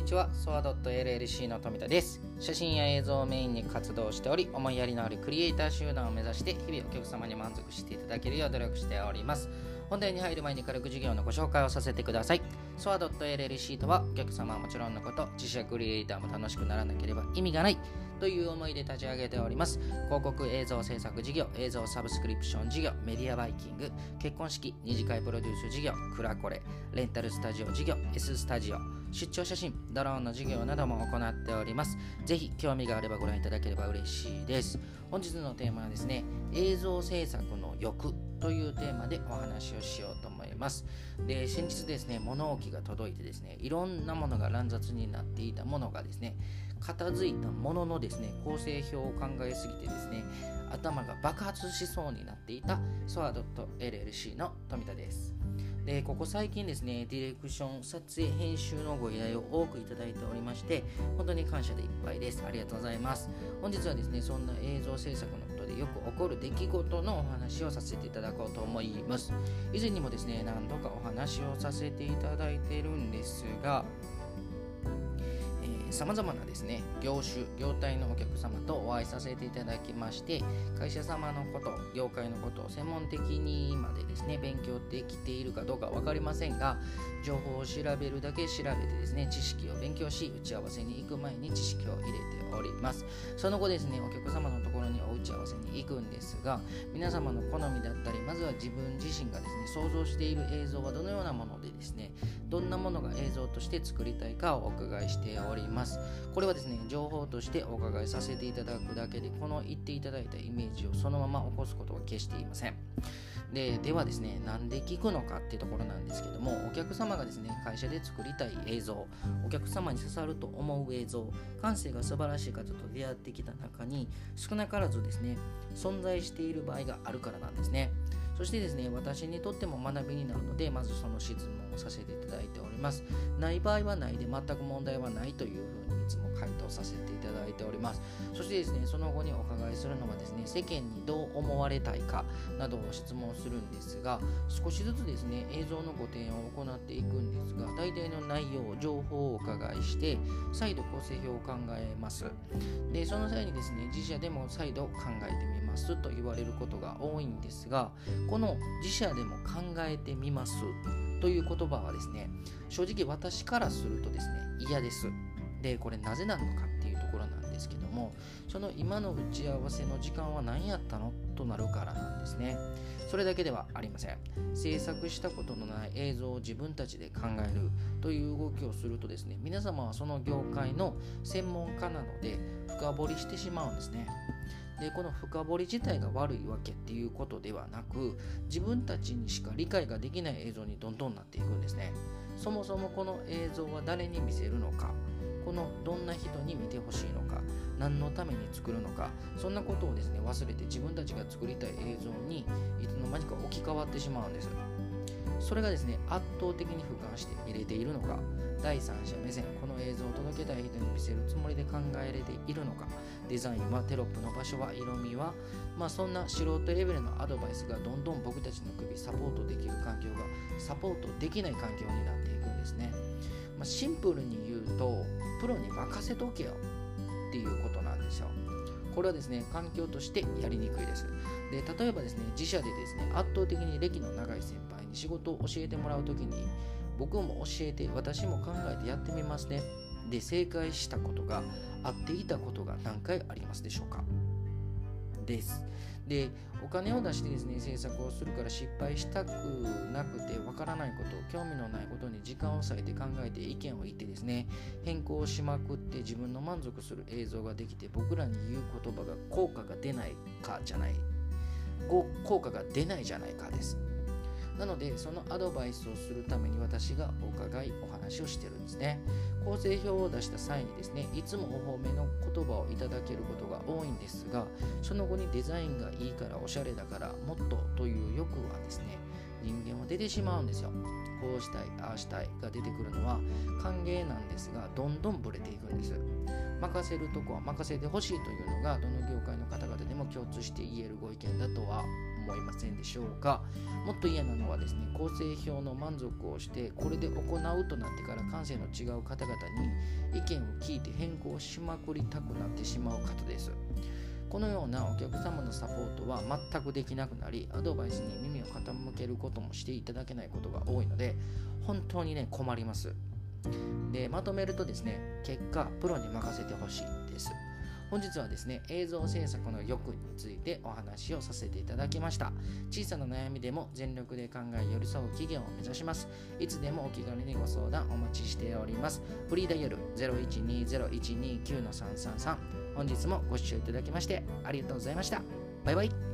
にちは。ソワドット LLC の富田です。写真や映像をメインに活動しており思いやりのあるクリエイター集団を目指して日々お客様に満足していただけるよう努力しております。本題に入る前に軽く授業のご紹介をさせてください。ソワドット LLC とはお客様はもちろんのこと自社クリエイターも楽しくならなければ意味がない。という思いで立ち上げております。広告映像制作事業映像サブスクリプション事業メディアバイキング結婚式二次会プロデュース事業クラコレレンタルスタジオ事業 S スタジオ出張写真ドローンの事業なども行っております。ぜひ興味があればご覧いただければ嬉しいです。本日のテーマはですね映像制作の欲というテーマでお話をしようと思います。で先日ですね物置が届いてですねいろんなものが乱雑になっていたものがですね片付いたもののですね構成表を考えすぎてですね頭が爆発しそうになっていたソア .llc の富田です。でここ最近ですねディレクション撮影編集のご依頼を多くいただいておりまして本当に感謝でいっぱいです。ありがとうございます。本日はですねそんな映像制作のことでよく起こる出来事のお話をさせていただこうと思います。以前にもですね何度かお話をさせていただいているんですがさまざまなですね業種業態のお客様とお会いさせていただきまして会社様のこと業界のことを専門的にまでですね勉強できているかどうか分かりませんが情報を調べるだけ調べてですね知識を勉強し打ち合わせに行く前に知識を入れております。その後ですねお客様のところにお打ち合わせに行くんですが皆様の好みだったりまずは自分自身がですね想像している映像はどのようなものでですねどんなものが映像として作りたいかをお伺いしております。これはですね情報としてお伺いさせていただくだけでこの言っていただいたイメージをそのまま起こすことは決していません。でではですねなんで聞くのかっていうところなんですけどもお客様がですね会社で作りたい映像お客様に刺さると思う映像感性が素晴らしい方と出会ってきた中に少なからずですね存在している場合があるからなんですね。そしてですね、私にとっても学びになるので、まずその質問をさせていただいております。ない場合はないで全く問題はないというふうにいつも回答させていただいております。そしてですね、その後にお伺いするのはですね、世間にどう思われたいかなどを質問するんですが、少しずつですね、映像のご提案を行っていくんですが、大体の内容、情報をお伺いして、再度構成表を考えます。で、その際にですね、自社でも再度考えてみますと言われることが多いんですが、この自社でも考えてみますという言葉はですね正直私からするとですね嫌ですでこれなぜなのかっていうところなんですけどもその今の打ち合わせの時間は何やったのとなるからなんですね。それだけではありません。制作したことのない映像を自分たちで考えるという動きをするとですね皆様はその業界の専門家なので深掘りしてしまうんですね。でこの深掘り自体が悪いわけっていうことではなく自分たちにしか理解ができない映像にどんどんなっていくんですね。そもそもこの映像は誰に見せるのか。このどんな人に見てほしいのか何のために作るのかそんなことをですね忘れて自分たちが作りたい映像にいつの間にか置き換わってしまうんです。それがですね圧倒的に俯瞰して見れているのか第三者目線この映像を届けたい人に見せるつもりで考えれているのかデザインはテロップの場所は色味はまあそんな素人レベルのアドバイスがどんどん僕たちの首サポートできる環境がサポートできない環境になっていくんですね、まあ、シンプルに言うとプロに任せとけよ。っていうことなんですよ。これはですね環境としてやりにくいです。で例えばですね自社でですね圧倒的に歴の長い先輩に仕事を教えてもらう時に僕も教えて私も考えてやってみますね。で正解したことがあっていたことが何回ありますでしょうか。です。でお金を出してですね制作をするから失敗したくなくてわからないこと興味のないことに時間を割いて考えて意見を言ってですね変更しまくって自分の満足する映像ができて僕らに言う言葉が効果が出ないかじゃない効果が出ないじゃないかです。なのでそのアドバイスをするために私がお伺いお話をしてるんですね。構成表を出した際にですねいつもお褒めの言葉をいただけることが多いんですがその後にデザインがいいからおしゃれだからもっとという欲はですね人間は出てしまうんですよ。こうしたいああしたいが出てくるのは歓迎なんですがどんどんブレていくんです。任せるとこは任せてほしいというのがどの業界の方々でも共通して言えるご意見だとは思いませんでしょうか。もっと嫌なのはですね構成表の満足をしてこれで行うとなってから感性の違う方々に意見を聞いて変更しまくりたくなってしまう方です。このようなお客様のサポートは全くできなくなりアドバイスに耳を傾けることもしていただけないことが多いので本当にね困ります。でまとめるとですね結果プロに任せてほしいです。本日はですね映像制作の欲についてお話をさせていただきました。小さな悩みでも全力で考え寄り添う企業を目指します。いつでもお気軽にご相談お待ちしております。フリーダイヤル0120-129-333本日もご視聴いただきましてありがとうございました。バイバイ。